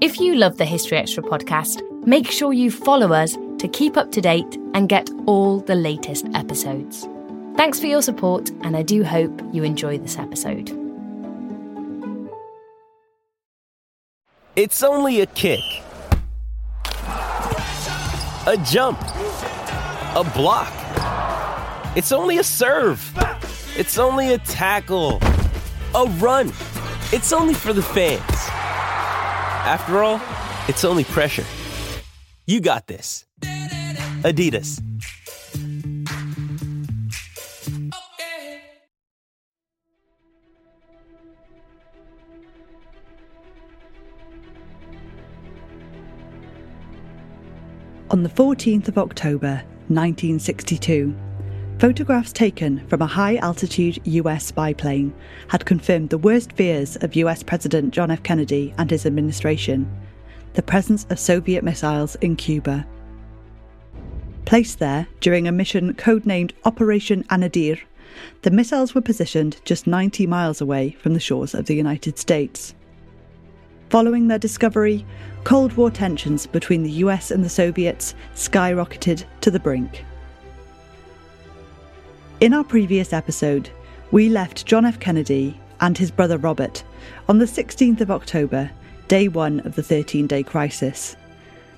If you love the History Extra podcast, make sure you follow us to keep up to date and get all the latest episodes. Thanks for your support, and I do hope you enjoy this episode. It's only a kick, a jump, a block. It's only a serve. It's only a tackle, a run. It's only for the fans. After all, it's only pressure. You got this. Adidas. On the 14th of October, 1962, photographs taken from a high altitude US spyplane had confirmed the worst fears of US President John F. Kennedy and his administration the presence of Soviet missiles in Cuba. Placed there during a mission codenamed Operation Anadyr, the missiles were positioned just 90 miles away from the shores of the United States. Following their discovery, Cold War tensions between the US and the Soviets skyrocketed to the brink. In our previous episode, we left John F. Kennedy and his brother Robert on the 16th of October day one of the 13 day crisis.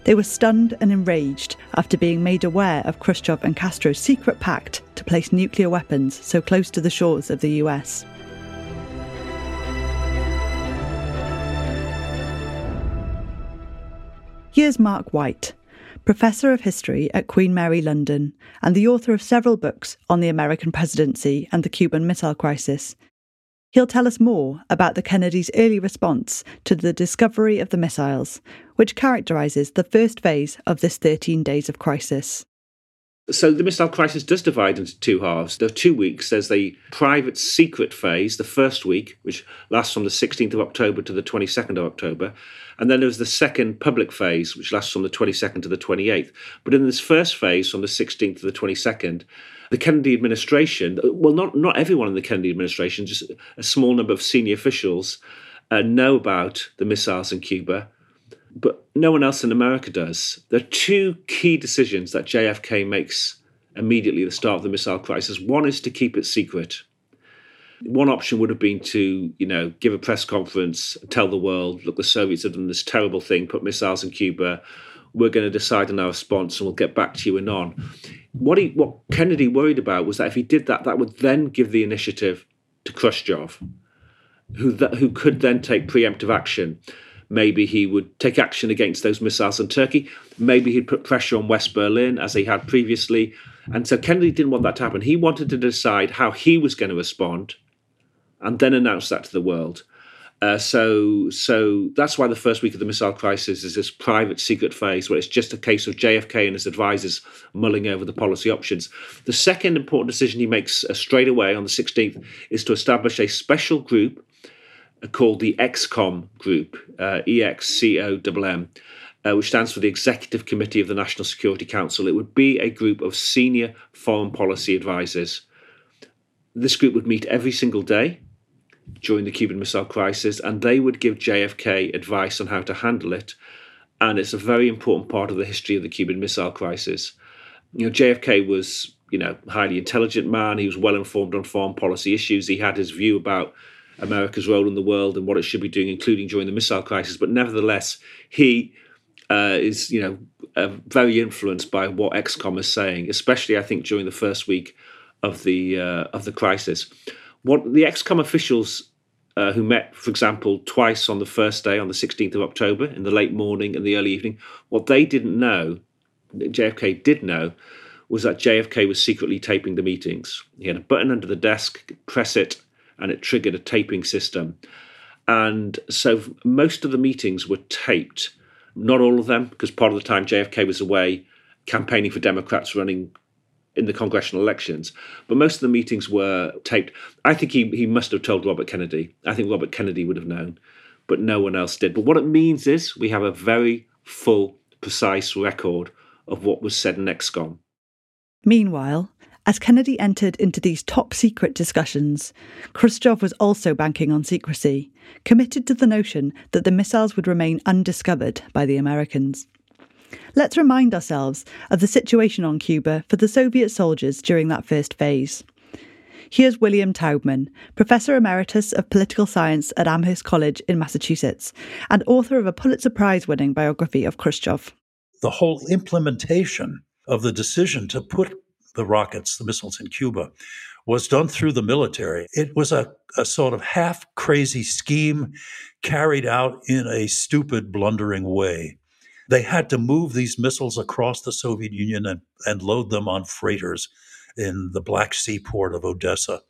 They were stunned and enraged after being made aware of Khrushchev and Castro's secret pact to place nuclear weapons so close to the shores of the US. Here's Mark White, Professor of History at Queen Mary London and the author of several books on the American presidency and the Cuban Missile Crisis, He'll tell us more about the Kennedys' early response to the discovery of the missiles, which characterises the first phase of this 13 days of crisis. So the missile crisis does divide into two halves. There are two weeks. There's the private secret phase, the first week, which lasts from the 16th of October to the 22nd of October. And then there's the second public phase, which lasts from the 22nd to the 28th. But in this first phase, from the 16th to the 22nd, the Kennedy administration, well, not, not everyone in the Kennedy administration, just a small number of senior officials uh, know about the missiles in Cuba, but no one else in America does. There are two key decisions that JFK makes immediately at the start of the missile crisis. One is to keep it secret. One option would have been to, you know, give a press conference, tell the world, look, the Soviets have done this terrible thing, put missiles in Cuba. We're going to decide on our response, and we'll get back to you anon what he what Kennedy worried about was that if he did that, that would then give the initiative to Khrushchev, who who could then take preemptive action. Maybe he would take action against those missiles in Turkey. Maybe he'd put pressure on West Berlin as he had previously. And so Kennedy didn't want that to happen. He wanted to decide how he was going to respond and then announce that to the world. Uh, so, so that's why the first week of the missile crisis is this private secret phase where it's just a case of JFK and his advisors mulling over the policy options. The second important decision he makes uh, straight away on the 16th is to establish a special group called the EXCOM Group, uh, EXCOMM. Uh, which stands for the Executive Committee of the National Security Council. It would be a group of senior foreign policy advisors. This group would meet every single day during the Cuban Missile Crisis, and they would give JFK advice on how to handle it. And it's a very important part of the history of the Cuban Missile Crisis. You know, JFK was, you know, highly intelligent man. He was well informed on foreign policy issues. He had his view about America's role in the world and what it should be doing, including during the missile crisis. But nevertheless, he uh, is, you know, uh, very influenced by what EXCOM is saying, especially I think during the first week of the uh, of the crisis what the EXCOM officials uh, who met, for example, twice on the first day, on the 16th of October, in the late morning and the early evening, what they didn't know, JFK did know, was that JFK was secretly taping the meetings. He had a button under the desk, press it, and it triggered a taping system. And so most of the meetings were taped. Not all of them, because part of the time JFK was away campaigning for Democrats running in the congressional elections. But most of the meetings were taped. I think he, he must have told Robert Kennedy. I think Robert Kennedy would have known, but no one else did. But what it means is we have a very full, precise record of what was said in EXCOM. Meanwhile, As Kennedy entered into these top secret discussions, Khrushchev was also banking on secrecy, committed to the notion that the missiles would remain undiscovered by the Americans. Let's remind ourselves of the situation on Cuba for the Soviet soldiers during that first phase. Here's William Taubman, Professor Emeritus of Political Science at Amherst College in Massachusetts and author of a Pulitzer Prize winning biography of Khrushchev. The whole implementation of the decision to put the rockets, the missiles in Cuba, was done through the military. It was a, a sort of half crazy scheme carried out in a stupid, blundering way. They had to move these missiles across the Soviet Union and, and load them on freighters in the Black Sea port of Odessa.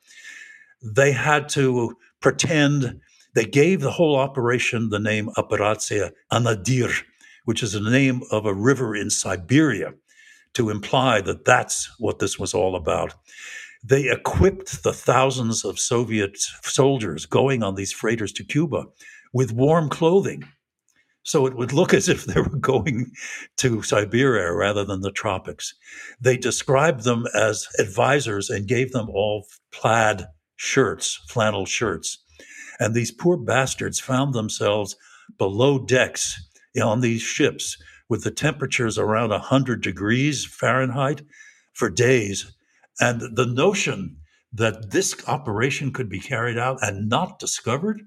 They had to pretend, they gave the whole operation the name Operatia Anadyr, which is the name of a river in Siberia to imply that that's what this was all about. They equipped the thousands of Soviet soldiers going on these freighters to Cuba with warm clothing. So it would look as if they were going to Siberia rather than the tropics. They described them as advisors and gave them all plaid shirts, flannel shirts. And these poor bastards found themselves below decks on these ships with the temperatures around 100 degrees Fahrenheit for days. And the notion that this operation could be carried out and not discovered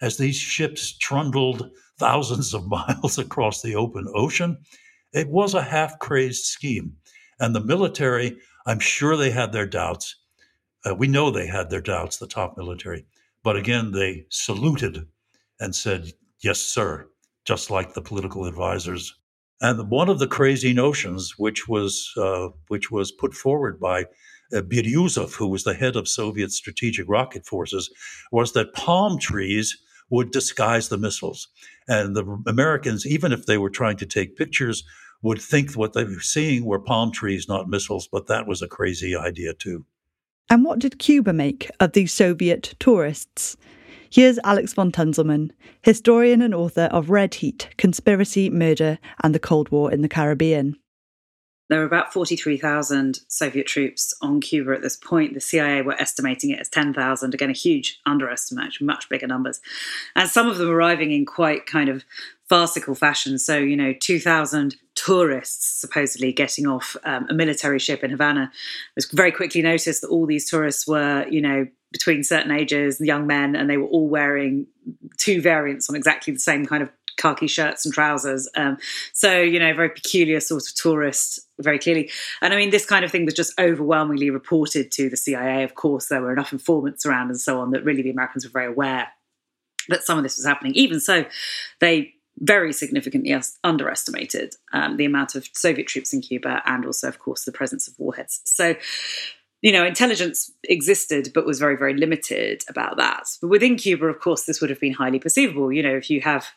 as these ships trundled thousands of miles across the open ocean, it was a half crazed scheme. And the military, I'm sure they had their doubts. Uh, we know they had their doubts, the top military. But again, they saluted and said, Yes, sir, just like the political advisors and one of the crazy notions, which was uh, which was put forward by uh, Biryuzov, who was the head of Soviet strategic rocket forces, was that palm trees would disguise the missiles, and the Americans, even if they were trying to take pictures, would think what they were seeing were palm trees, not missiles. But that was a crazy idea too. And what did Cuba make of these Soviet tourists? Here's Alex von Tunzelmann, historian and author of Red Heat Conspiracy, Murder, and the Cold War in the Caribbean. There were about 43,000 Soviet troops on Cuba at this point. The CIA were estimating it as 10,000. Again, a huge underestimate, much bigger numbers. And some of them arriving in quite kind of farcical fashion. So, you know, 2,000 tourists supposedly getting off um, a military ship in Havana. It was very quickly noticed that all these tourists were, you know, between certain ages, young men, and they were all wearing two variants on exactly the same kind of khaki shirts and trousers. Um, so, you know, very peculiar sort of tourist, very clearly. And I mean, this kind of thing was just overwhelmingly reported to the CIA. Of course, there were enough informants around and so on that really the Americans were very aware that some of this was happening. Even so, they very significantly underestimated um, the amount of Soviet troops in Cuba and also, of course, the presence of warheads. So, you know, intelligence existed, but was very, very limited about that. But within Cuba, of course, this would have been highly perceivable. You know, if you have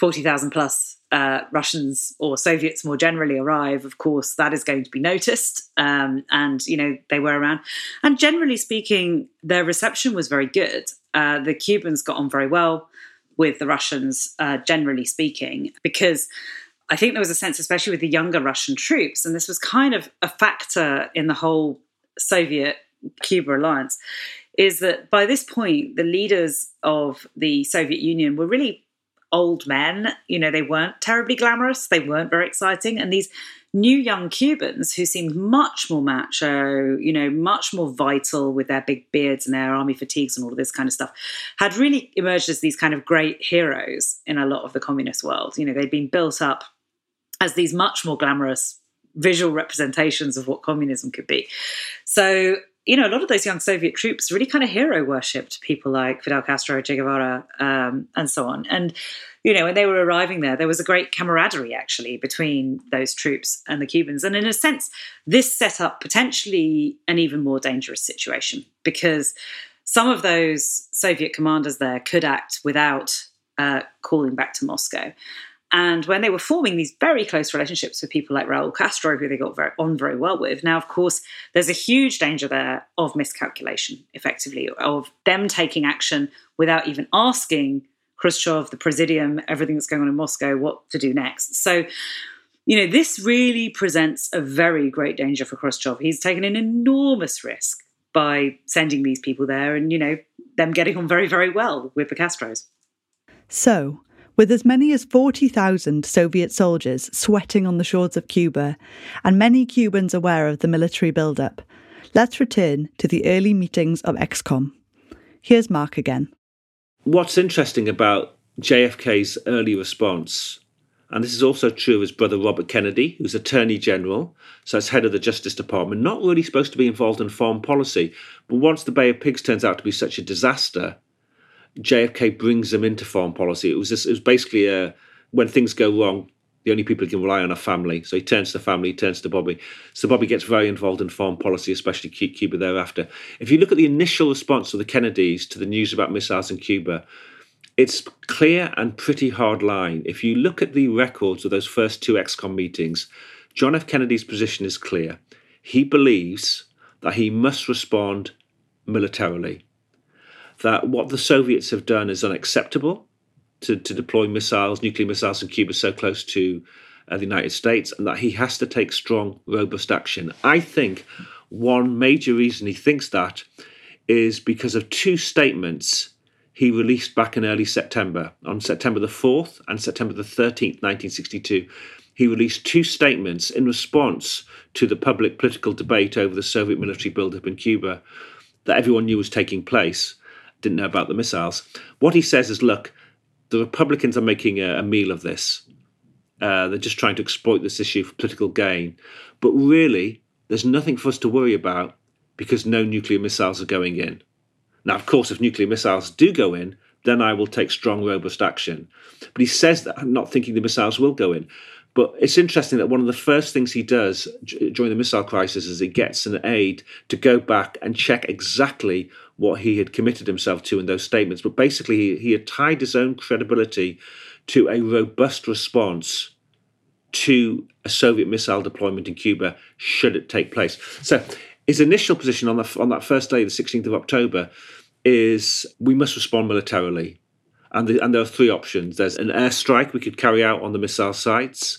40,000 plus uh, Russians or Soviets more generally arrive, of course, that is going to be noticed. Um, and, you know, they were around. And generally speaking, their reception was very good. Uh, the Cubans got on very well with the Russians, uh, generally speaking, because I think there was a sense, especially with the younger Russian troops, and this was kind of a factor in the whole Soviet Cuba alliance, is that by this point, the leaders of the Soviet Union were really old men. You know, they weren't terribly glamorous, they weren't very exciting. And these new young Cubans who seemed much more macho, you know, much more vital with their big beards and their army fatigues and all of this kind of stuff, had really emerged as these kind of great heroes in a lot of the communist world. You know, they'd been built up as these much more glamorous visual representations of what communism could be. So, you know, a lot of those young Soviet troops really kind of hero worshipped people like Fidel Castro, Che Guevara, um, and so on. And, you know, when they were arriving there, there was a great camaraderie actually between those troops and the Cubans. And in a sense, this set up potentially an even more dangerous situation because some of those Soviet commanders there could act without uh, calling back to Moscow. And when they were forming these very close relationships with people like Raul Castro, who they got very, on very well with, now, of course, there's a huge danger there of miscalculation, effectively, of them taking action without even asking Khrushchev, the presidium, everything that's going on in Moscow, what to do next. So You know, this really presents a very great danger for Khrushchev. He's taken an enormous risk by sending these people there and, you know, them getting on very, very well with the Castros. So, with as many as 40,000 Soviet soldiers sweating on the shores of Cuba, and many Cubans aware of the military build-up, let's return to the early meetings of ExComm. Here's Mark again. What's interesting about JFK's early response, and this is also true of his brother Robert Kennedy, who's Attorney General, so as head of the Justice Department, not really supposed to be involved in foreign policy. But once the Bay of Pigs turns out to be such a disaster, JFK brings them into foreign policy. It was this, it was basically a when things go wrong, the only people he can rely on are family. So he turns to family, he turns to Bobby. So Bobby gets very involved in foreign policy, especially Cuba thereafter. If you look at the initial response of the Kennedys to the news about missiles in Cuba, it's clear and pretty hard line. If you look at the records of those first two ExComm meetings, John F. Kennedy's position is clear. He believes that he must respond militarily, that what the Soviets have done is unacceptable to, to deploy missiles, nuclear missiles in Cuba so close to uh, the United States, and that he has to take strong, robust action. I think one major reason he thinks that is because of two statements he released back in early September. On September the 4th and September the 13th, 1962, he released two statements in response to the public political debate over the Soviet military buildup in Cuba that everyone knew was taking place. Didn't know about the missiles. What he says is look, the Republicans are making a, a meal of this. Uh, they're just trying to exploit this issue for political gain. But really, there's nothing for us to worry about because no nuclear missiles are going in. Now, of course, if nuclear missiles do go in, then I will take strong, robust action. But he says that I'm not thinking the missiles will go in. But it's interesting that one of the first things he does during the missile crisis is he gets an aide to go back and check exactly what he had committed himself to in those statements. But basically, he, he had tied his own credibility to a robust response to a Soviet missile deployment in Cuba should it take place. So his initial position on, the, on that first day, the 16th of October, is we must respond militarily. And, the, and there are three options. There's an airstrike we could carry out on the missile sites,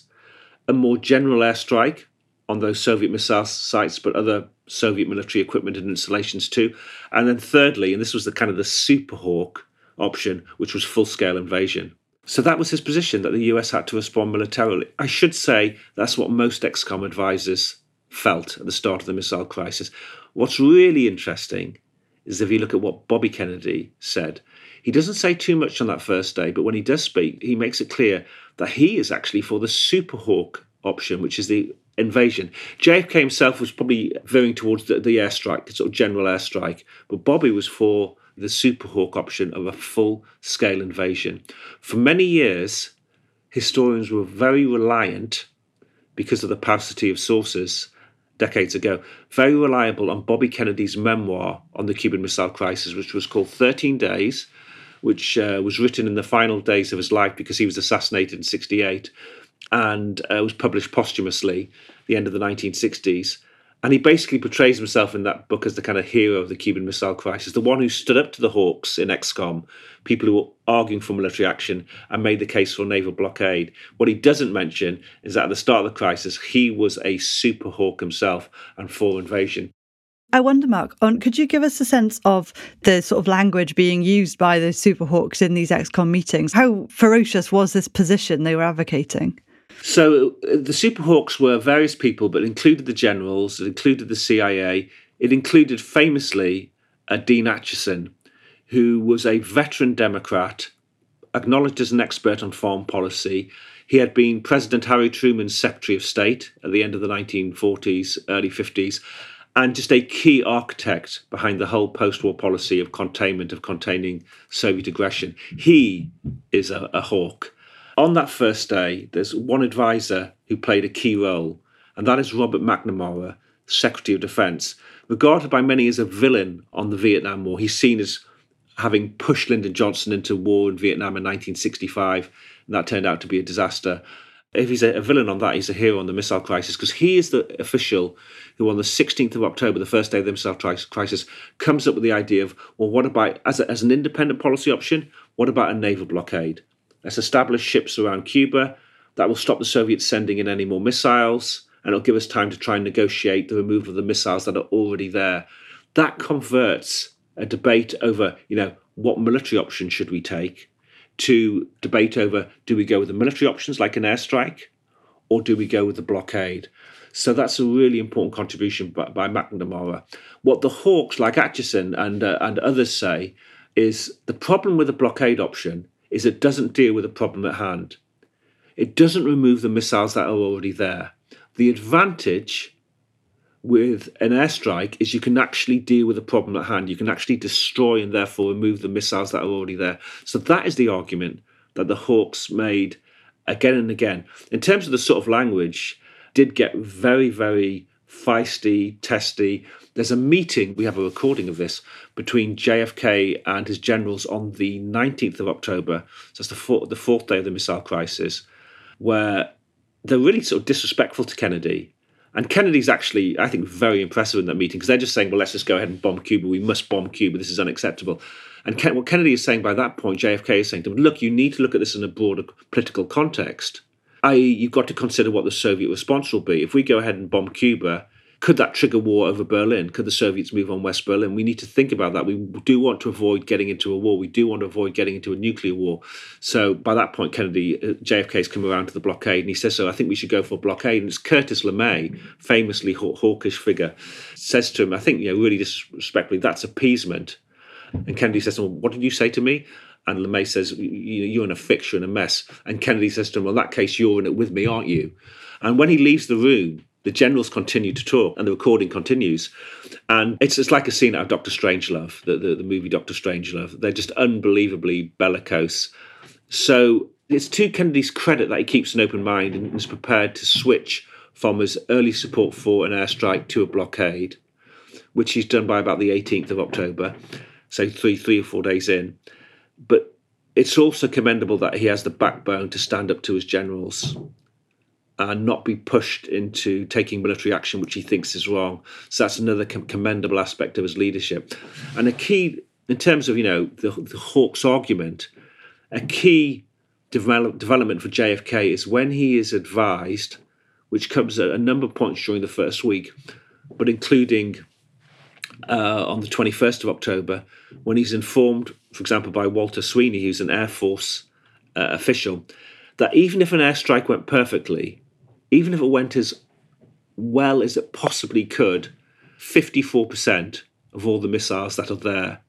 a more general airstrike on those Soviet missile sites, but other Soviet military equipment and installations too. And then thirdly, and this was the kind of the Super Hawk option, which was full scale invasion. So that was his position that the US had to respond militarily. I should say that's what most ExComm advisors felt at the start of the missile crisis. What's really interesting is if you look at what Bobby Kennedy said. He doesn't say too much on that first day, but when he does speak, he makes it clear that he is actually for the Super Hawk option, which is the invasion. JFK himself was probably veering towards the, the airstrike, sort of general airstrike, but Bobby was for the Super Hawk option of a full scale invasion. For many years, historians were very reliant, because of the paucity of sources decades ago, very reliable on Bobby Kennedy's memoir on the Cuban Missile Crisis, which was called 13 Days, which uh, was written in the final days of his life because he was assassinated in 68 and uh, was published posthumously the end of the 1960s. And he basically portrays himself in that book as the kind of hero of the Cuban Missile Crisis, the one who stood up to the Hawks in ExComm, people who were arguing for military action and made the case for naval blockade. What he doesn't mention is that at the start of the crisis, he was a super hawk himself and for invasion. I wonder, Mark, could you give us a sense of the sort of language being used by the Super Hawks in these ExComm meetings? How ferocious was this position they were advocating? So uh, the Superhawks were various people, but included the generals, it included the CIA, it included famously Dean Acheson, who was a veteran Democrat, acknowledged as an expert on foreign policy. He had been President Harry Truman's Secretary of State at the end of the 1940s, early 50s, and just a key architect behind the whole post war policy of containment, of containing Soviet aggression. He is a, a hawk. On that first day, there's one advisor who played a key role, and that is Robert McNamara, Secretary of Defense. Regarded by many as a villain on the Vietnam War, he's seen as having pushed Lyndon Johnson into war in Vietnam in 1965, and that turned out to be a disaster if he's a, villain on that, he's a hero on the missile crisis because he is the official who, on the 16th of October, the first day of the missile crisis, comes up with the idea of, well, what about, as, a, as an independent policy option, what about a naval blockade? Let's establish ships around Cuba. That will stop the Soviets sending in any more missiles, and it'll give us time to try and negotiate the removal of the missiles that are already there. That converts a debate over, you know, what military option should we take to debate over do we go with the military options like an airstrike or do we go with the blockade? So that's a really important contribution by, by McNamara. What the Hawks, like Acheson and, uh, and others say, is the problem with the blockade option is it doesn't deal with the problem at hand. It doesn't remove the missiles that are already there. The advantage with an airstrike is you can actually deal with the problem at hand. You can actually destroy and therefore remove the missiles that are already there. So that is the argument that the Hawks made again and again. In terms of the sort of language, did get very, very feisty, testy. There's a meeting, we have a recording of this, between JFK and his generals on the 19th of October. So that's the, four, the fourth day of the missile crisis, where they're really sort of disrespectful to Kennedy and Kennedy's actually, I think, very impressive in that meeting because they're just saying, well, let's just go ahead and bomb Cuba. We must bomb Cuba. This is unacceptable. And Ken- what Kennedy is saying by that point, JFK is saying to him, look, you need to look at this in a broader political context. I.e., you've got to consider what the Soviet response will be. If we go ahead and bomb Cuba, could that trigger war over Berlin? Could the Soviets move on West Berlin? We need to think about that. We do want to avoid getting into a war. We do want to avoid getting into a nuclear war. So by that point, Kennedy, uh, JFK's come around to the blockade, and he says, "So I think we should go for a blockade." And it's Curtis LeMay, famously hawkish figure, says to him, "I think you know really disrespectfully, that's appeasement." And Kennedy says, "Well, what did you say to me?" And LeMay says, You're in a fix, you're in a mess. And Kennedy says to him, Well, in that case, you're in it with me, aren't you? And when he leaves the room, the generals continue to talk and the recording continues. And it's, it's like a scene out of Doctor Strangelove, the, the, the movie Doctor Strangelove. They're just unbelievably bellicose. So it's to Kennedy's credit that he keeps an open mind and is prepared to switch from his early support for an airstrike to a blockade, which he's done by about the 18th of October, so three, three or four days in. But it's also commendable that he has the backbone to stand up to his generals and not be pushed into taking military action, which he thinks is wrong. So that's another com- commendable aspect of his leadership. And a key, in terms of you know the, the Hawks argument, a key develop, development for JFK is when he is advised, which comes at a number of points during the first week, but including uh, on the 21st of October, when he's informed, for example, by Walter Sweeney, who's an Air Force uh, official, that even if an airstrike went perfectly, even if it went as well as it possibly could, 54% of all the missiles that are there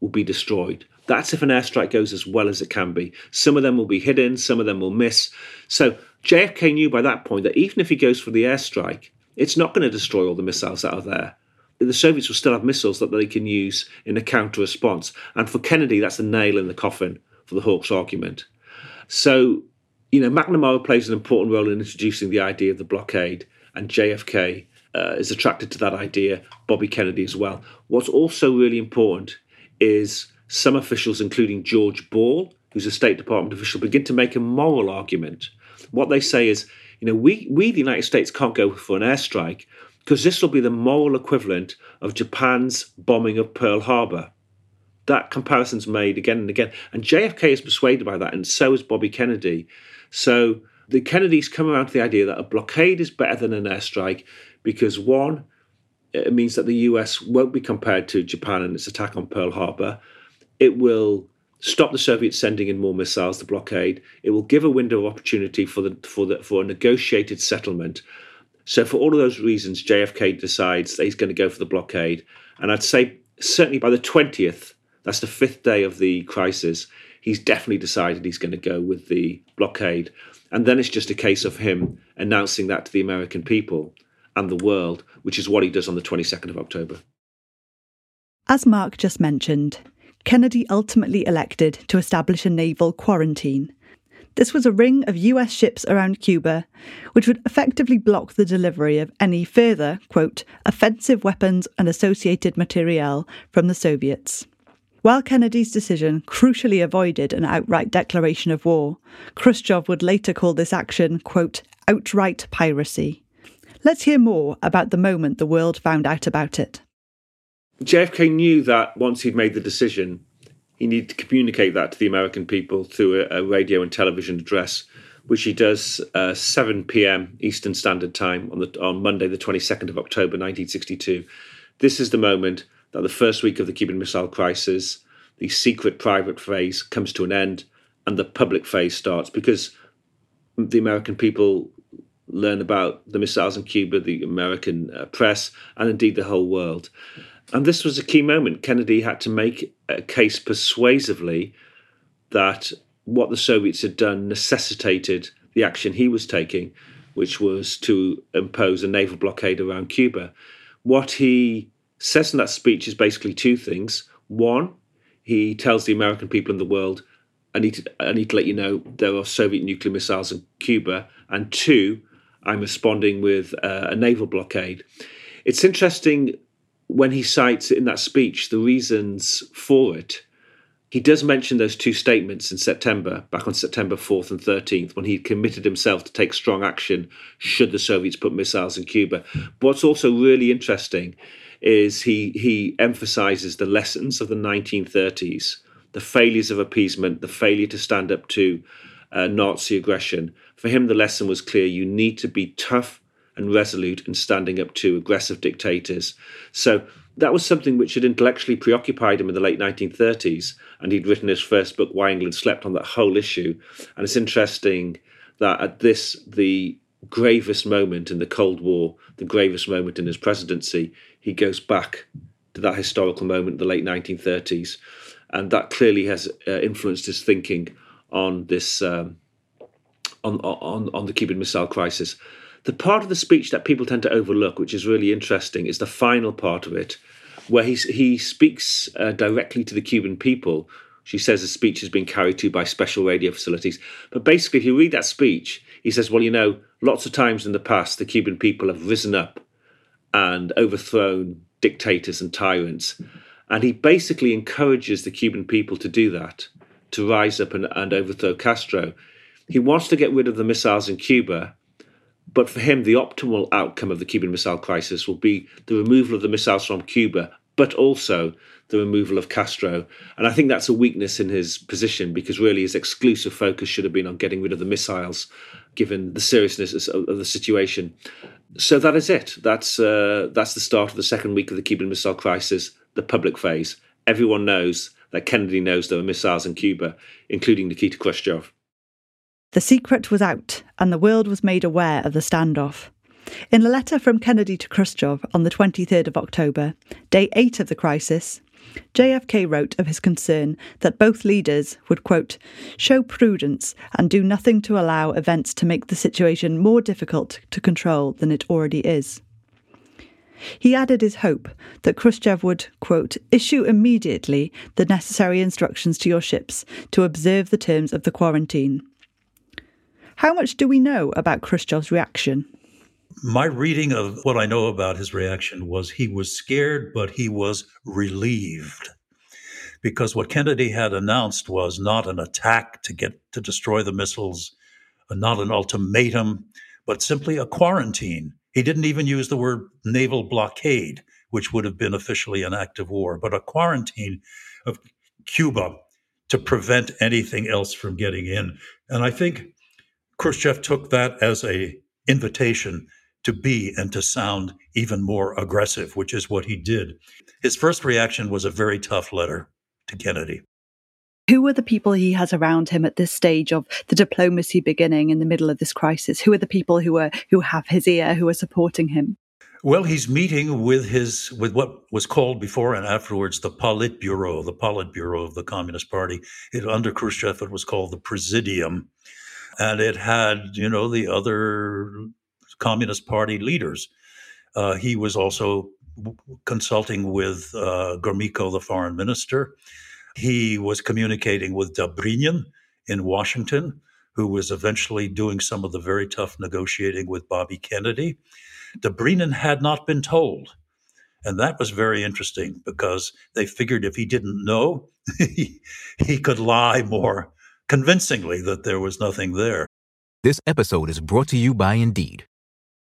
will be destroyed. That's if an airstrike goes as well as it can be. Some of them will be hidden, some of them will miss. So JFK knew by that point that even if he goes for the airstrike, it's not going to destroy all the missiles that are there. The Soviets will still have missiles that they can use in a counter response. And for Kennedy, that's the nail in the coffin for the Hawks argument. So you know, McNamara plays an important role in introducing the idea of the blockade, and JFK uh, is attracted to that idea, Bobby Kennedy as well. What's also really important is some officials, including George Ball, who's a State Department official, begin to make a moral argument. What they say is, you know, we, we the United States can't go for an airstrike because this will be the moral equivalent of Japan's bombing of Pearl Harbor. That comparison's made again and again. And JFK is persuaded by that, and so is Bobby Kennedy. So the Kennedys come around to the idea that a blockade is better than an airstrike because one, it means that the US won't be compared to Japan in its attack on Pearl Harbor. It will stop the Soviets sending in more missiles, the blockade. It will give a window of opportunity for the for the for a negotiated settlement. So for all of those reasons, JFK decides that he's going to go for the blockade. And I'd say certainly by the 20th, that's the fifth day of the crisis, he's definitely decided he's going to go with the blockade. And then it's just a case of him announcing that to the American people and the world, which is what he does on the 22nd of October. As Mark just mentioned, Kennedy ultimately elected to establish a naval quarantine. This was a ring of US ships around Cuba, which would effectively block the delivery of any further, quote, offensive weapons and associated materiel from the Soviets. While Kennedy's decision crucially avoided an outright declaration of war, Khrushchev would later call this action, quote, outright piracy. Let's hear more about the moment the world found out about it. JFK knew that once he'd made the decision, he needed to communicate that to the American people through a, a radio and television address, which he does uh, 7 p.m. Eastern Standard Time on the on Monday, the 22nd of October, 1962. This is the moment that the first week of the Cuban Missile Crisis, the secret private phase comes to an end, and the public phase starts because the American people learn about the missiles in Cuba, the American uh, press, and indeed the whole world. And this was a key moment. Kennedy had to make a case persuasively that what the Soviets had done necessitated the action he was taking, which was to impose a naval blockade around Cuba. What he that speech is basically two things. One, he tells the American people in the world, I need to, I need to let you know there are Soviet nuclear missiles in Cuba. And two, I'm responding with uh, a naval blockade. It's interesting when he cites in that speech the reasons for it, he does mention those two statements in September, back on September 4th and 13th, when he committed himself to take strong action should the Soviets put missiles in Cuba. But what's also really interesting is he, he emphasizes the lessons of the 1930s, the failures of appeasement, the failure to stand up to uh, Nazi aggression. For him, the lesson was clear you need to be tough and resolute in standing up to aggressive dictators. So that was something which had intellectually preoccupied him in the late 1930s, and he'd written his first book, Why England Slept, on that whole issue. And it's interesting that at this, the gravest moment in the Cold War, the gravest moment in his presidency, he goes back to that historical moment the late 1930s. And that clearly has uh, influenced his thinking on this um, on, on on the Cuban Missile Crisis. The part of the speech that people tend to overlook, which is really interesting, is the final part of it, where he, he speaks uh, directly to the Cuban people. She says the speech has been carried to by special radio facilities. But basically, if you read that speech, he says, well, you know, lots of times in the past, the Cuban people have risen up and overthrown dictators and tyrants. And he basically encourages the Cuban people to do that, to rise up and, and overthrow Castro. He wants to get rid of the missiles in Cuba but for him, the optimal outcome of the Cuban Missile Crisis will be the removal of the missiles from Cuba, but also the removal of Castro. And I think that's a weakness in his position because really his exclusive focus should have been on getting rid of the missiles, given the seriousness of the situation. So that is it. That's uh, that's the start of the second week of the Cuban Missile Crisis, the public phase. Everyone knows that Kennedy knows there were missiles in Cuba, including Nikita Khrushchev. The secret was out, and the world was made aware of the standoff. In a letter from Kennedy to Khrushchev on the 23rd of October, day eight of the crisis, JFK wrote of his concern that both leaders would, quote, show prudence and do nothing to allow events to make the situation more difficult to control than it already is. He added his hope that Khrushchev would, quote, issue immediately the necessary instructions to your ships to observe the terms of the quarantine how much do we know about Khrushchev's reaction? My reading of what I know about his reaction was he was scared, but he was relieved. Because what Kennedy had announced was not an attack to get to destroy the missiles, uh, not an ultimatum, but simply a quarantine. He didn't even use the word naval blockade, which would have been officially an act of war, but a quarantine of Cuba to prevent anything else from getting in. And I think Khrushchev took that as a invitation to be and to sound even more aggressive, which is what he did. His first reaction was a very tough letter to Kennedy. Who are the people he has around him at this stage of the diplomacy beginning in the middle of this crisis? Who are the people who are who have his ear, who are supporting him? Well, he's meeting with his with what was called before and afterwards the Politburo, the Politburo of the Communist Party. It, under Khrushchev, it was called the Presidium and it had you know the other Communist Party leaders. Uh, he was also consulting with uh, Gromyko, the foreign minister. He was communicating with Dobrynin in Washington, who was eventually doing some of the very tough negotiating with Bobby Kennedy. Dobrynin had not been told. And that was very interesting because they figured if he didn't know, he, he could lie more convincingly that there was nothing there. This episode is brought to you by Indeed.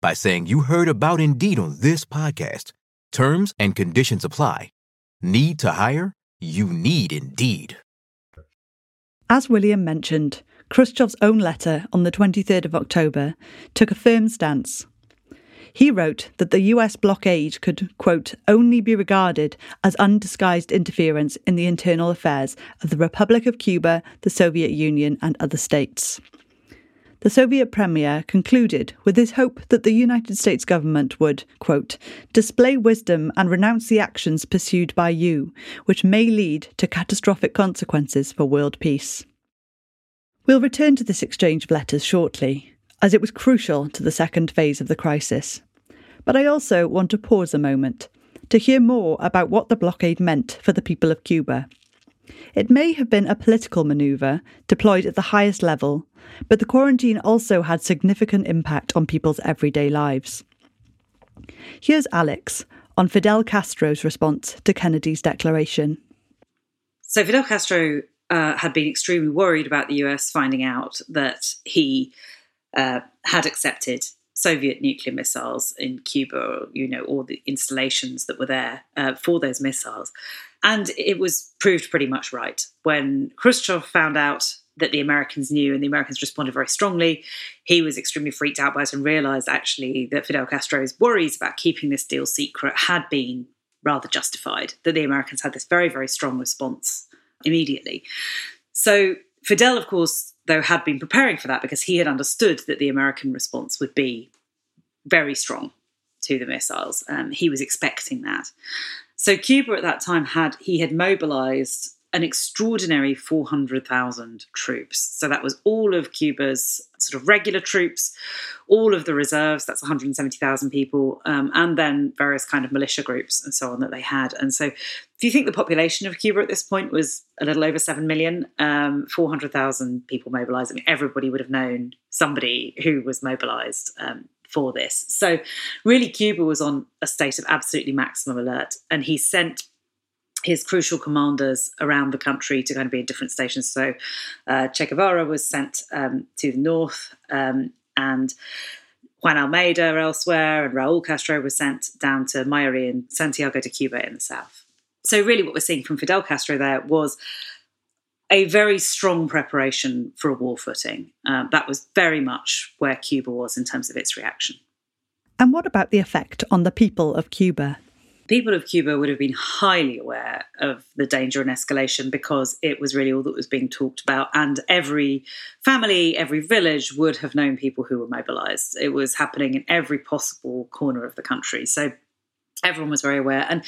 by saying you heard about Indeed on this podcast. Terms and conditions apply. Need to hire? You need Indeed. As William mentioned, Khrushchev's own letter on the 23rd of October took a firm stance. He wrote that the US blockade could, quote, only be regarded as undisguised interference in the internal affairs of the Republic of Cuba, the Soviet Union, and other states. The Soviet premier concluded with his hope that the United States government would, quote, display wisdom and renounce the actions pursued by you, which may lead to catastrophic consequences for world peace. We'll return to this exchange of letters shortly, as it was crucial to the second phase of the crisis. But I also want to pause a moment to hear more about what the blockade meant for the people of Cuba. It may have been a political manoeuvre deployed at the highest level, but the quarantine also had significant impact on people's everyday lives. Here's Alex on Fidel Castro's response to Kennedy's declaration. So, Fidel Castro uh, had been extremely worried about the US finding out that he uh, had accepted Soviet nuclear missiles in Cuba, you know, all the installations that were there uh, for those missiles. And it was proved pretty much right. When Khrushchev found out that the Americans knew and the Americans responded very strongly, he was extremely freaked out by it and realized actually that Fidel Castro's worries about keeping this deal secret had been rather justified, that the Americans had this very, very strong response immediately. So Fidel, of course, though, had been preparing for that because he had understood that the American response would be very strong to the missiles. Um, he was expecting that. So Cuba at that time had he had mobilized an extraordinary 400,000 troops. So that was all of Cuba's sort of regular troops, all of the reserves, that's 170,000 people, um, and then various kind of militia groups and so on that they had. And so if you think the population of Cuba at this point was a little over 7 million, um, 400,000 people mobilized, I mean, everybody would have known somebody who was mobilized um, for this. So really, Cuba was on a state of absolutely maximum alert, and he sent his crucial commanders around the country to kind of be in different stations. So uh, Che Guevara was sent um, to the north, um, and Juan Almeida elsewhere, and Raul Castro was sent down to Mayari and Santiago de Cuba in the south. So really, what we're seeing from Fidel Castro there was a very strong preparation for a war footing. Uh, that was very much where Cuba was in terms of its reaction. And what about the effect on the people of Cuba? people of Cuba would have been highly aware of the danger and escalation because it was really all that was being talked about. And every family, every village would have known people who were mobilized. It was happening in every possible corner of the country. So everyone was very aware. And,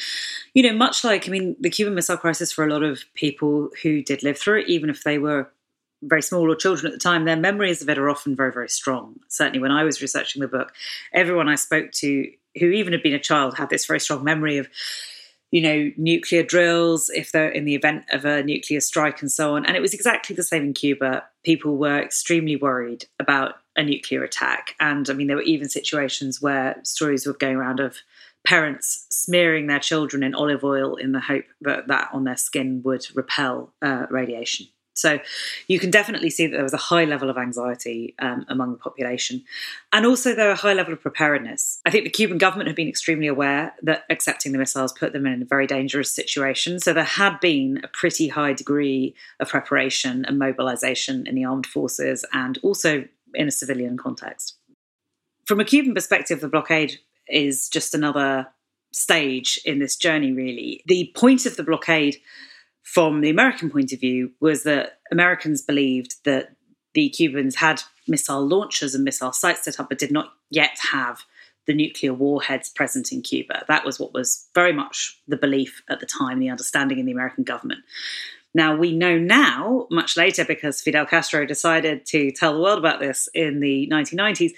you know, much like, I mean, the Cuban Missile Crisis for a lot of people who did live through it, even if they were very small or children at the time, their memories of it are often very, very strong. Certainly, when I was researching the book, everyone I spoke to who even had been a child had this very strong memory of you know nuclear drills if they're in the event of a nuclear strike and so on and it was exactly the same in cuba people were extremely worried about a nuclear attack and i mean there were even situations where stories were going around of parents smearing their children in olive oil in the hope that that on their skin would repel uh, radiation so you can definitely see that there was a high level of anxiety um, among the population. And also, there a high level of preparedness. I think the Cuban government had been extremely aware that accepting the missiles put them in a very dangerous situation. So there had been a pretty high degree of preparation and mobilization in the armed forces and also in a civilian context. From a Cuban perspective, the blockade is just another stage in this journey, really. The point of the blockade from the American point of view was that Americans believed that the Cubans had missile launchers and missile sites set up, but did not yet have the nuclear warheads present in Cuba. That was what was very much the belief at the time, the understanding in the American government. Now, we know now, much later, because Fidel Castro decided to tell the world about this in the 1990s,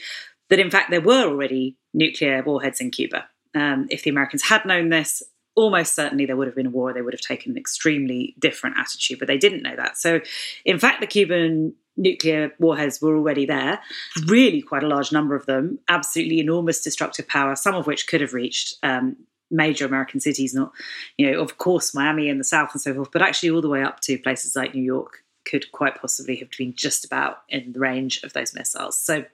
that in fact there were already nuclear warheads in Cuba. Um, if the Americans had known this, almost certainly there would have been a war. They would have taken an extremely different attitude, but they didn't know that. So, in fact, the Cuban nuclear warheads were already there, really quite a large number of them, absolutely enormous destructive power, some of which could have reached um, major American cities, not, you know, of course, Miami in the south and so forth, but actually all the way up to places like New York could quite possibly have been just about in the range of those missiles. So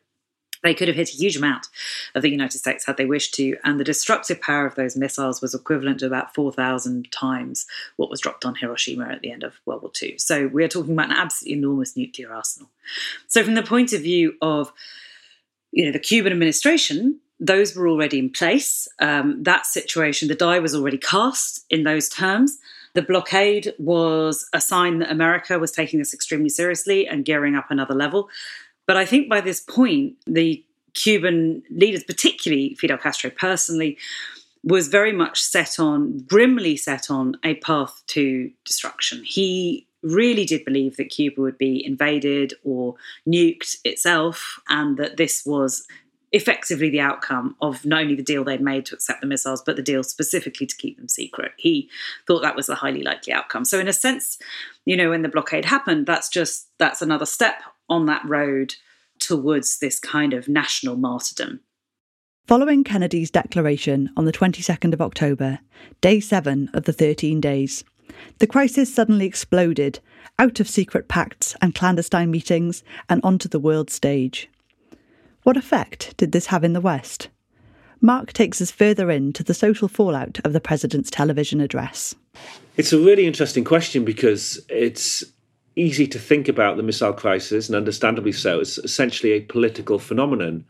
they could have hit a huge amount of the United States had they wished to, and the destructive power of those missiles was equivalent to about 4,000 times what was dropped on Hiroshima at the end of World War II. So we're talking about an absolutely enormous nuclear arsenal. So, from the point of view of you know the Cuban administration, those were already in place. Um, that situation, the die was already cast in those terms. The blockade was a sign that America was taking this extremely seriously and gearing up another level. But I think by this point, the Cuban leaders, particularly Fidel Castro personally, was very much set on, grimly set on, a path to destruction. He really did believe that Cuba would be invaded or nuked itself, and that this was effectively the outcome of not only the deal they'd made to accept the missiles, but the deal specifically to keep them secret. He thought that was the highly likely outcome. So, in a sense, you know, when the blockade happened, that's just that's another step on that road towards this kind of national martyrdom. Following Kennedy's declaration on the 22nd of October, day seven of the 13 days, the crisis suddenly exploded out of secret pacts and clandestine meetings and onto the world stage. What effect did this have in the West? Mark takes us further into the social fallout of the president's television address. It's a really interesting question because it's easy to think about the missile crisis, and understandably so. It's essentially a political phenomenon.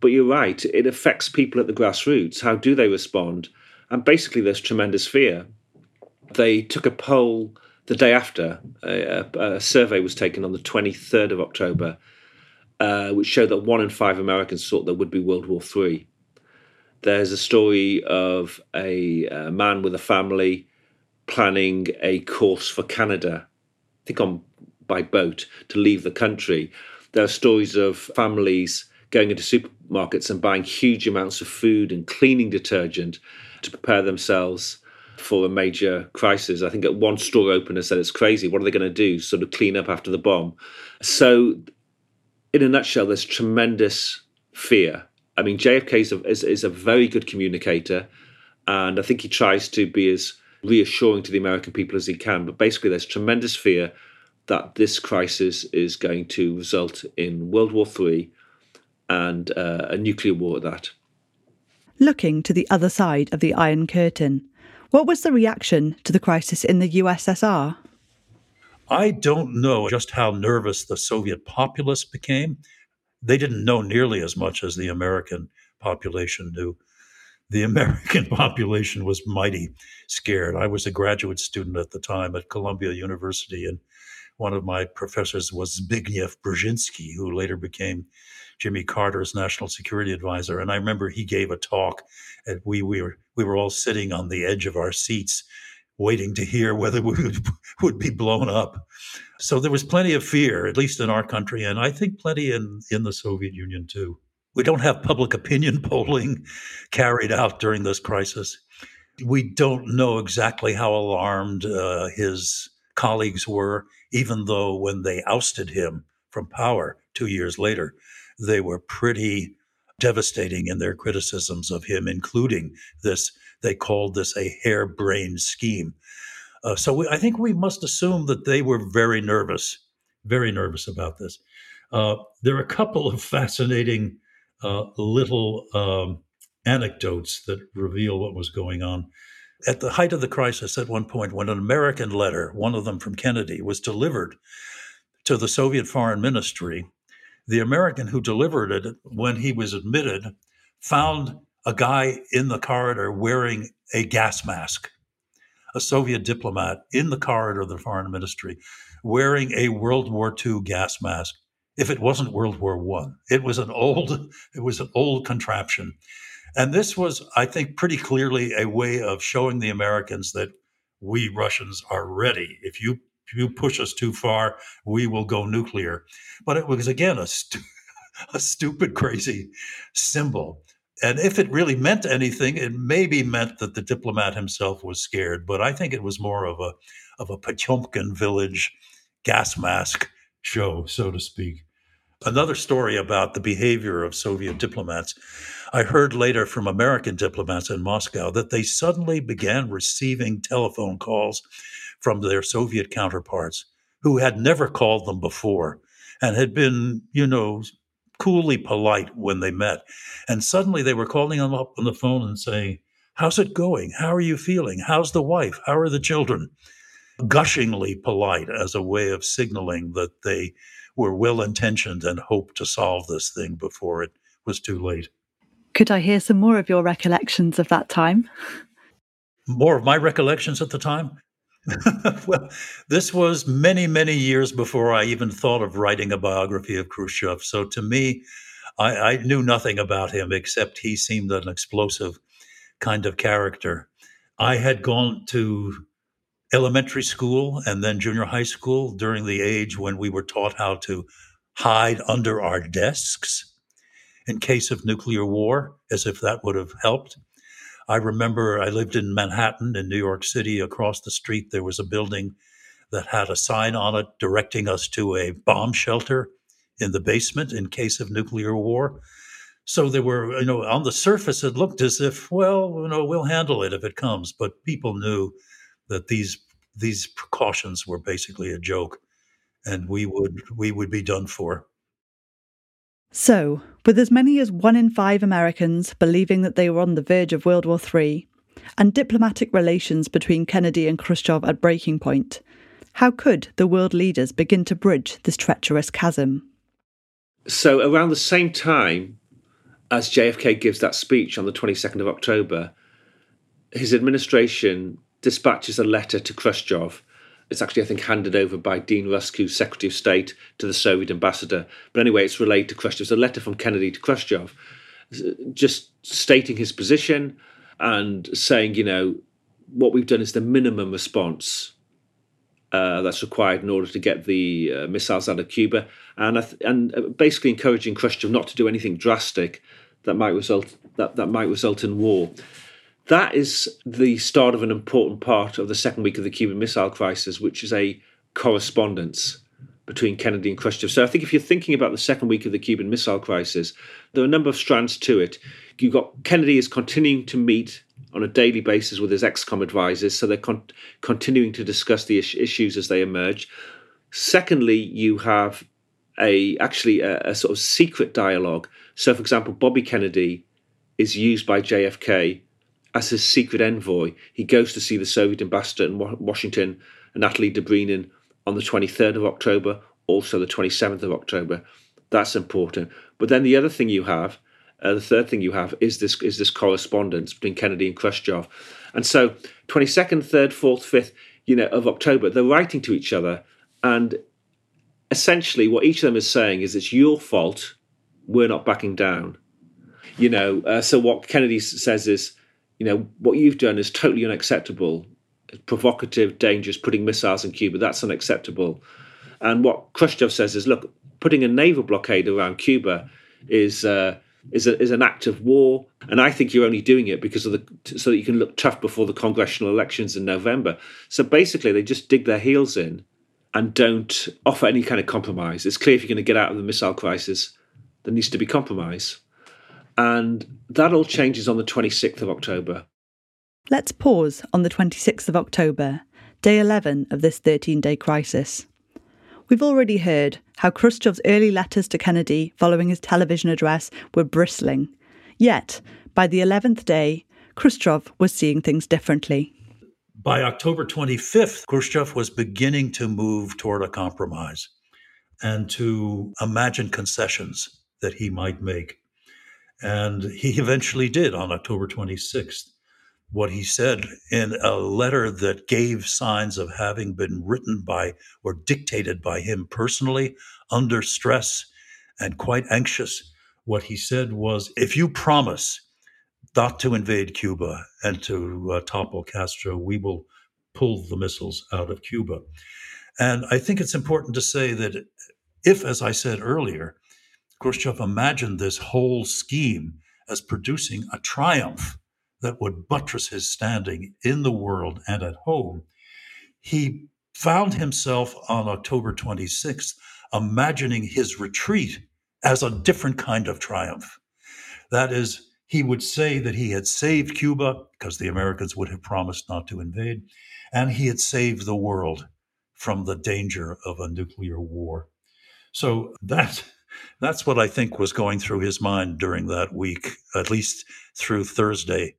But you're right, it affects people at the grassroots. How do they respond? And basically, there's tremendous fear. They took a poll the day after, a, a survey was taken on the 23rd of October, uh, which showed that one in five Americans thought there would be World War III. There's a story of a, a man with a family planning a course for Canada think on by boat to leave the country. There are stories of families going into supermarkets and buying huge amounts of food and cleaning detergent to prepare themselves for a major crisis. I think at one store opener said it's crazy. What are they going to do? Sort of clean up after the bomb. So, in a nutshell, there's tremendous fear. I mean, JFK is a, is, is a very good communicator, and I think he tries to be as reassuring to the American people as he can. But basically, there's tremendous fear that this crisis is going to result in World War III and uh, a nuclear war at that. Looking to the other side of the Iron Curtain, what was the reaction to the crisis in the USSR? I don't know just how nervous the Soviet populace became. They didn't know nearly as much as the American population knew the American population was mighty scared. I was a graduate student at the time at Columbia University, and one of my professors was Zbigniew Brzezinski, who later became Jimmy Carter's national security advisor. And I remember he gave a talk, and we, we, were, we were all sitting on the edge of our seats waiting to hear whether we would, would be blown up. So there was plenty of fear, at least in our country, and I think plenty in, in the Soviet Union too. We don't have public opinion polling carried out during this crisis. We don't know exactly how alarmed uh, his colleagues were, even though when they ousted him from power two years later, they were pretty devastating in their criticisms of him, including this, they called this a harebrained scheme. Uh, so we, I think we must assume that they were very nervous, very nervous about this. Uh, there are a couple of fascinating uh, little um, anecdotes that reveal what was going on. At the height of the crisis, at one point, when an American letter, one of them from Kennedy, was delivered to the Soviet Foreign Ministry, the American who delivered it, when he was admitted, found a guy in the corridor wearing a gas mask, a Soviet diplomat in the corridor of the foreign ministry wearing a World War II gas mask if it wasn't World War One. It was an old, it was an old contraption. And this was, I think, pretty clearly a way of showing the Americans that we Russians are ready. If you you push us too far, we will go nuclear. But it was again a, stu- a stupid, crazy symbol. And if it really meant anything, it maybe meant that the diplomat himself was scared. But I think it was more of a of a Potemkin village gas mask show, so to speak. Another story about the behavior of Soviet diplomats. I heard later from American diplomats in Moscow that they suddenly began receiving telephone calls from their Soviet counterparts who had never called them before and had been, you know, coolly polite when they met. And suddenly they were calling them up on the phone and saying, How's it going? How are you feeling? How's the wife? How are the children? Gushingly polite as a way of signaling that they were well intentioned and hoped to solve this thing before it was too late. Could I hear some more of your recollections of that time? More of my recollections at the time? well, this was many, many years before I even thought of writing a biography of Khrushchev. So to me, I, I knew nothing about him except he seemed an explosive kind of character. I had gone to elementary school and then junior high school during the age when we were taught how to hide under our desks in case of nuclear war, as if that would have helped. I remember I lived in Manhattan in New York City. Across the street, there was a building that had a sign on it directing us to a bomb shelter in the basement in case of nuclear war. So there were, you know, on the surface, it looked as if, well, you know, we'll handle it if it comes. But people knew that these these precautions were basically a joke, and we would we would be done for. So, with as many as one in five Americans believing that they were on the verge of World War III, and diplomatic relations between Kennedy and Khrushchev at breaking point, how could the world leaders begin to bridge this treacherous chasm? So, around the same time as JFK gives that speech on the 22nd of October, his administration dispatches a letter to Khrushchev. It's actually, I think, handed over by Dean Rusk, who's Secretary of State, to the Soviet ambassador. But anyway, it's relayed to Khrushchev. It's a letter from Kennedy to Khrushchev, just stating his position and saying, you know, what we've done is the minimum response uh, that's required in order to get the uh, missiles out of Cuba, and th- and uh, basically encouraging Khrushchev not to do anything drastic that might result that, that might result in war. That is the start of an important part of the second week of the Cuban Missile Crisis, which is a correspondence between Kennedy and Khrushchev. So I think if you're thinking about the second week of the Cuban Missile Crisis, there are a number of strands to it. You've got Kennedy is continuing to meet on a daily basis with his ExComm advisors, so they're con- continuing to discuss the is- issues as they emerge. Secondly, you have a actually a, a sort of secret dialogue. So, for example, Bobby Kennedy is used by JFK as his secret envoy. He goes to see the Soviet ambassador in Washington, Anatoly Dobrynin, on the 23rd of October, also the 27th of October. That's important. But then the other thing you have, uh, the third thing you have, is this is this correspondence between Kennedy and Khrushchev. And so, 22nd, 3rd, 4th, 5th, you know, of October, they're writing to each other, and essentially, what each of them is saying is, "It's your fault. We're not backing down." You know. Uh, so what Kennedy says is, you know, what you've done is totally unacceptable, provocative, dangerous, putting missiles in Cuba, that's unacceptable. And what Khrushchev says is, look, putting a naval blockade around Cuba is uh, is, a, is an act of war, and I think you're only doing it because of the so that you can look tough before the congressional elections in November. So basically, they just dig their heels in and don't offer any kind of compromise. It's clear if you're going to get out of the missile crisis, there needs to be compromise. And that all changes on the 26th of October. Let's pause on the 26th of October, day 11 of this 13 day crisis. We've already heard how Khrushchev's early letters to Kennedy following his television address were bristling. Yet, by the 11th day, Khrushchev was seeing things differently. By October 25th, Khrushchev was beginning to move toward a compromise and to imagine concessions that he might make. And he eventually did on October 26th. What he said in a letter that gave signs of having been written by or dictated by him personally under stress and quite anxious. What he said was if you promise not to invade Cuba and to uh, topple Castro, we will pull the missiles out of Cuba. And I think it's important to say that if, as I said earlier, Khrushchev imagined this whole scheme as producing a triumph that would buttress his standing in the world and at home. He found himself on October 26th imagining his retreat as a different kind of triumph. That is, he would say that he had saved Cuba because the Americans would have promised not to invade, and he had saved the world from the danger of a nuclear war. So that that's what I think was going through his mind during that week, at least through Thursday.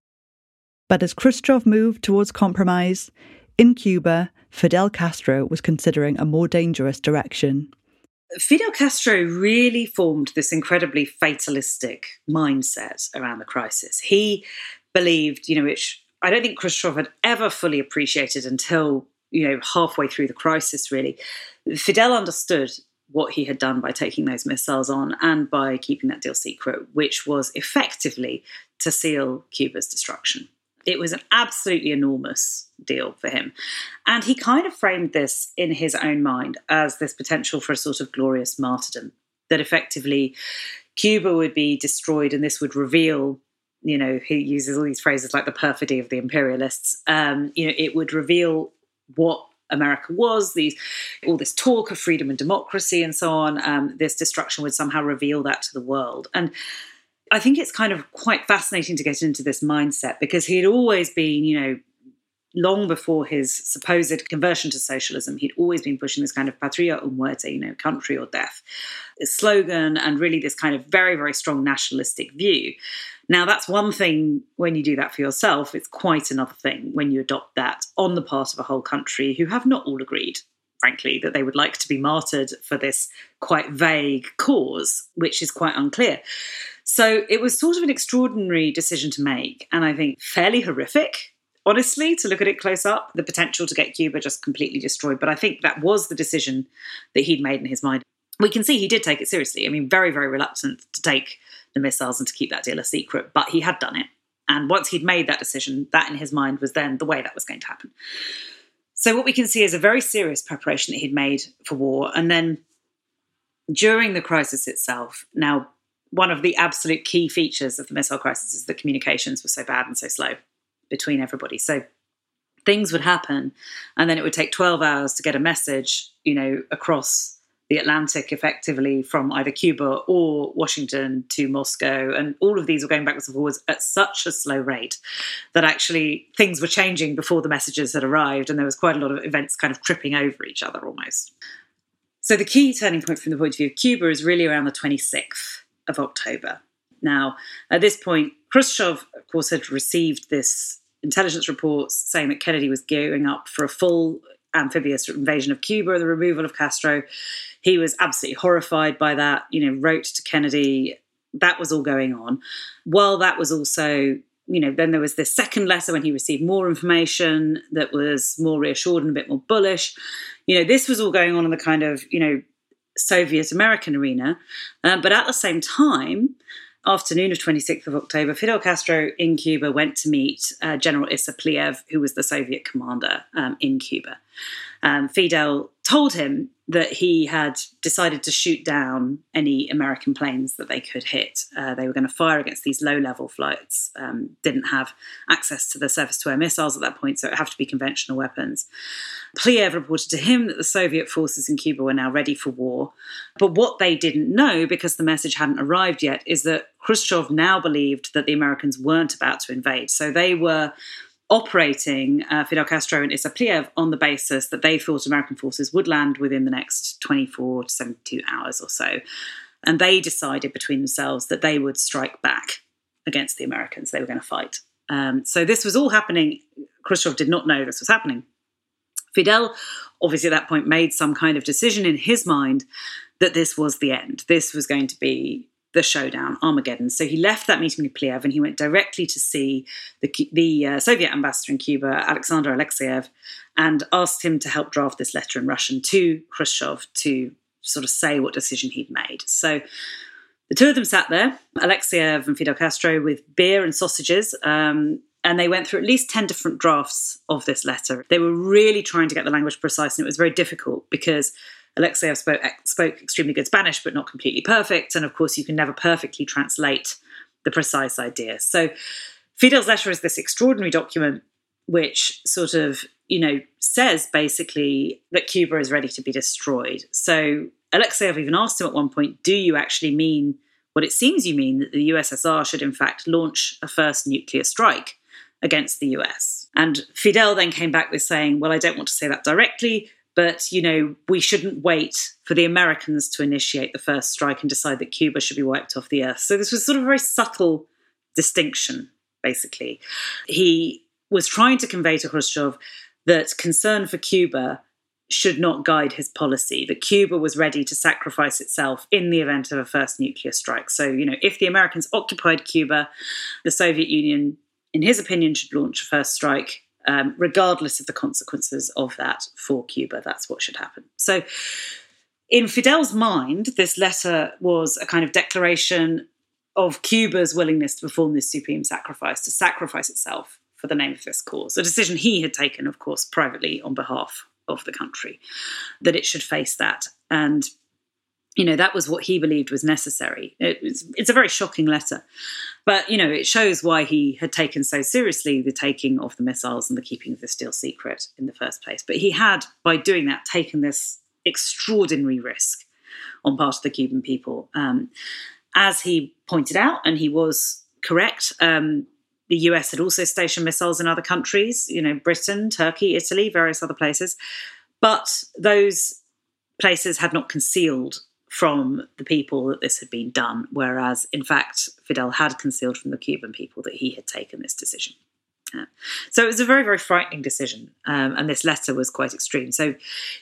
But as Khrushchev moved towards compromise, in Cuba, Fidel Castro was considering a more dangerous direction. Fidel Castro really formed this incredibly fatalistic mindset around the crisis. He believed, you know, which I don't think Khrushchev had ever fully appreciated until, you know, halfway through the crisis, really. Fidel understood what he had done by taking those missiles on and by keeping that deal secret, which was effectively to seal Cuba's destruction. It was an absolutely enormous deal for him. And he kind of framed this in his own mind as this potential for a sort of glorious martyrdom, that effectively Cuba would be destroyed and this would reveal. You know, he uses all these phrases like the perfidy of the imperialists. Um, you know, it would reveal what America was, these all this talk of freedom and democracy and so on. Um, this destruction would somehow reveal that to the world. And I think it's kind of quite fascinating to get into this mindset because he had always been, you know, long before his supposed conversion to socialism, he'd always been pushing this kind of patria o muerte, you know, country or death slogan, and really this kind of very, very strong nationalistic view. Now, that's one thing when you do that for yourself. It's quite another thing when you adopt that on the part of a whole country who have not all agreed, frankly, that they would like to be martyred for this quite vague cause, which is quite unclear. So it was sort of an extraordinary decision to make, and I think fairly horrific honestly, to look at it close up, the potential to get Cuba just completely destroyed. But I think that was the decision that he'd made in his mind. We can see he did take it seriously. I mean, very, very reluctant to take the missiles and to keep that deal a secret, but he had done it. And once he'd made that decision, that in his mind was then the way that was going to happen. So, what we can see is a very serious preparation that he'd made for war. And then during the crisis itself, now, one of the absolute key features of the missile crisis is that communications were so bad and so slow between everybody. So, things would happen, and then it would take 12 hours to get a message, you know, across the Atlantic effectively from either Cuba or Washington to Moscow. And all of these were going backwards and forwards at such a slow rate that actually things were changing before the messages had arrived. And there was quite a lot of events kind of tripping over each other almost. So the key turning point from the point of view of Cuba is really around the 26th of October. Now, at this point, Khrushchev, of course, had received this intelligence reports saying that Kennedy was gearing up for a full amphibious invasion of Cuba, the removal of Castro. He was absolutely horrified by that, you know, wrote to Kennedy. That was all going on. While that was also, you know, then there was this second letter when he received more information that was more reassured and a bit more bullish. You know, this was all going on in the kind of, you know, Soviet American arena. Uh, but at the same time, afternoon of 26th of October, Fidel Castro in Cuba went to meet uh, General Issa Pliyev, who was the Soviet commander um, in Cuba. Um, Fidel told him that he had decided to shoot down any American planes that they could hit. Uh, they were going to fire against these low level flights, um, didn't have access to the surface to air missiles at that point, so it had to be conventional weapons. Pliyev reported to him that the Soviet forces in Cuba were now ready for war. But what they didn't know, because the message hadn't arrived yet, is that Khrushchev now believed that the Americans weren't about to invade. So they were operating uh, Fidel Castro and Issa Pliyev on the basis that they thought American forces would land within the next 24 to 72 hours or so. And they decided between themselves that they would strike back against the Americans. They were going to fight. Um, so this was all happening. Khrushchev did not know this was happening. Fidel, obviously, at that point, made some kind of decision in his mind that this was the end. This was going to be the showdown, Armageddon. So he left that meeting with Pliyev and he went directly to see the, the uh, Soviet ambassador in Cuba, Alexander Alexeyev, and asked him to help draft this letter in Russian to Khrushchev to sort of say what decision he'd made. So the two of them sat there, Alexeyev and Fidel Castro, with beer and sausages. Um, and they went through at least 10 different drafts of this letter. They were really trying to get the language precise, and it was very difficult because Alexeyev spoke, spoke extremely good Spanish, but not completely perfect. And of course, you can never perfectly translate the precise idea. So Fidel's letter is this extraordinary document which sort of, you know, says basically that Cuba is ready to be destroyed. So Alexeyev even asked him at one point, Do you actually mean what it seems you mean that the USSR should, in fact, launch a first nuclear strike against the US? And Fidel then came back with saying, Well, I don't want to say that directly, but you know we shouldn't wait for the americans to initiate the first strike and decide that cuba should be wiped off the earth. So this was sort of a very subtle distinction basically. He was trying to convey to khrushchev that concern for cuba should not guide his policy that cuba was ready to sacrifice itself in the event of a first nuclear strike. So you know if the americans occupied cuba the soviet union in his opinion should launch a first strike um, regardless of the consequences of that for Cuba. That's what should happen. So, in Fidel's mind, this letter was a kind of declaration of Cuba's willingness to perform this supreme sacrifice, to sacrifice itself for the name of this cause. A decision he had taken, of course, privately on behalf of the country, that it should face that. And you know that was what he believed was necessary. It was, it's a very shocking letter. But you know it shows why he had taken so seriously the taking of the missiles and the keeping of the deal secret in the first place. But he had by doing that taken this extraordinary risk on part of the cuban people. Um, as he pointed out and he was correct um, the us had also stationed missiles in other countries you know britain turkey italy various other places. But those places had not concealed from the people that this had been done, whereas in fact Fidel had concealed from the Cuban people that he had taken this decision. So it was a very, very frightening decision, um, and this letter was quite extreme. So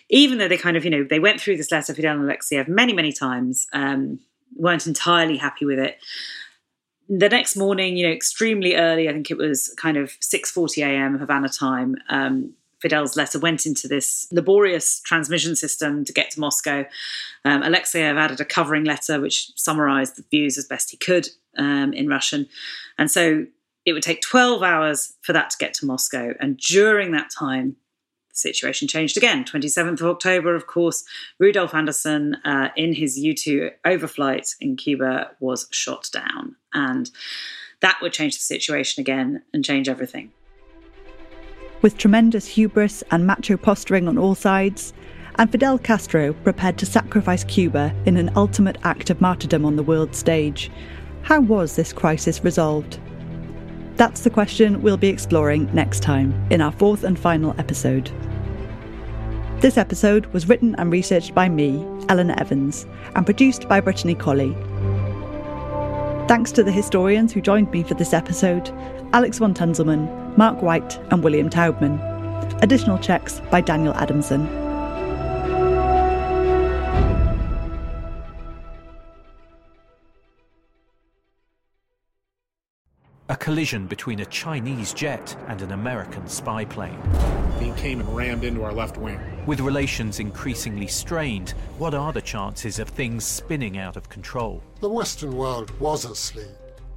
even though they kind of, you know, they went through this letter, Fidel and Alexeyev, many, many times, um, weren't entirely happy with it. The next morning, you know, extremely early, I think it was kind of 6.40 a.m. Havana time, um, Fidel's letter went into this laborious transmission system to get to Moscow. Um, Alexeyev added a covering letter which summarized the views as best he could um, in Russian. And so it would take 12 hours for that to get to Moscow. And during that time, the situation changed again. 27th of October, of course, Rudolf Anderson, uh, in his U 2 overflight in Cuba, was shot down. And that would change the situation again and change everything. With tremendous hubris and macho posturing on all sides, and Fidel Castro prepared to sacrifice Cuba in an ultimate act of martyrdom on the world stage, how was this crisis resolved? That's the question we'll be exploring next time in our fourth and final episode. This episode was written and researched by me, Eleanor Evans, and produced by Brittany Colley. Thanks to the historians who joined me for this episode Alex von Tunzelmann, Mark White, and William Taubman. Additional checks by Daniel Adamson. A collision between a Chinese jet and an American spy plane. He came and rammed into our left wing. With relations increasingly strained, what are the chances of things spinning out of control? The Western world was asleep.